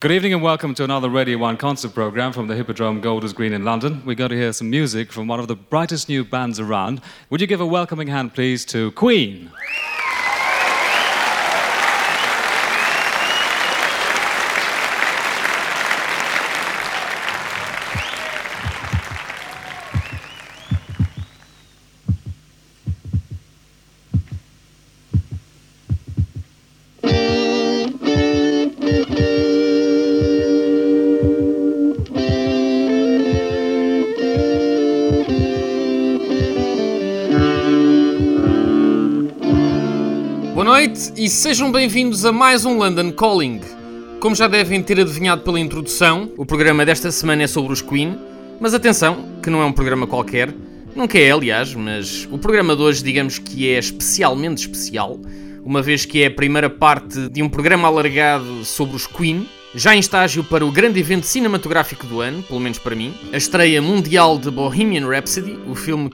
Good evening and welcome to another Radio 1 concert program from the Hippodrome Golders Green in London. We're going to hear some music from one of the brightest new bands around. Would you give a welcoming hand, please, to Queen? Noite e sejam bem-vindos a mais um London Calling. Como já devem ter adivinhado pela introdução, o programa desta semana é sobre os Queen, mas atenção, que não é um programa qualquer, nunca é, aliás, mas o programa de hoje, digamos que é especialmente especial, uma vez que é a primeira parte de um programa alargado sobre os Queen, já em estágio para o grande evento cinematográfico do ano, pelo menos para mim, a estreia mundial de Bohemian Rhapsody, o filme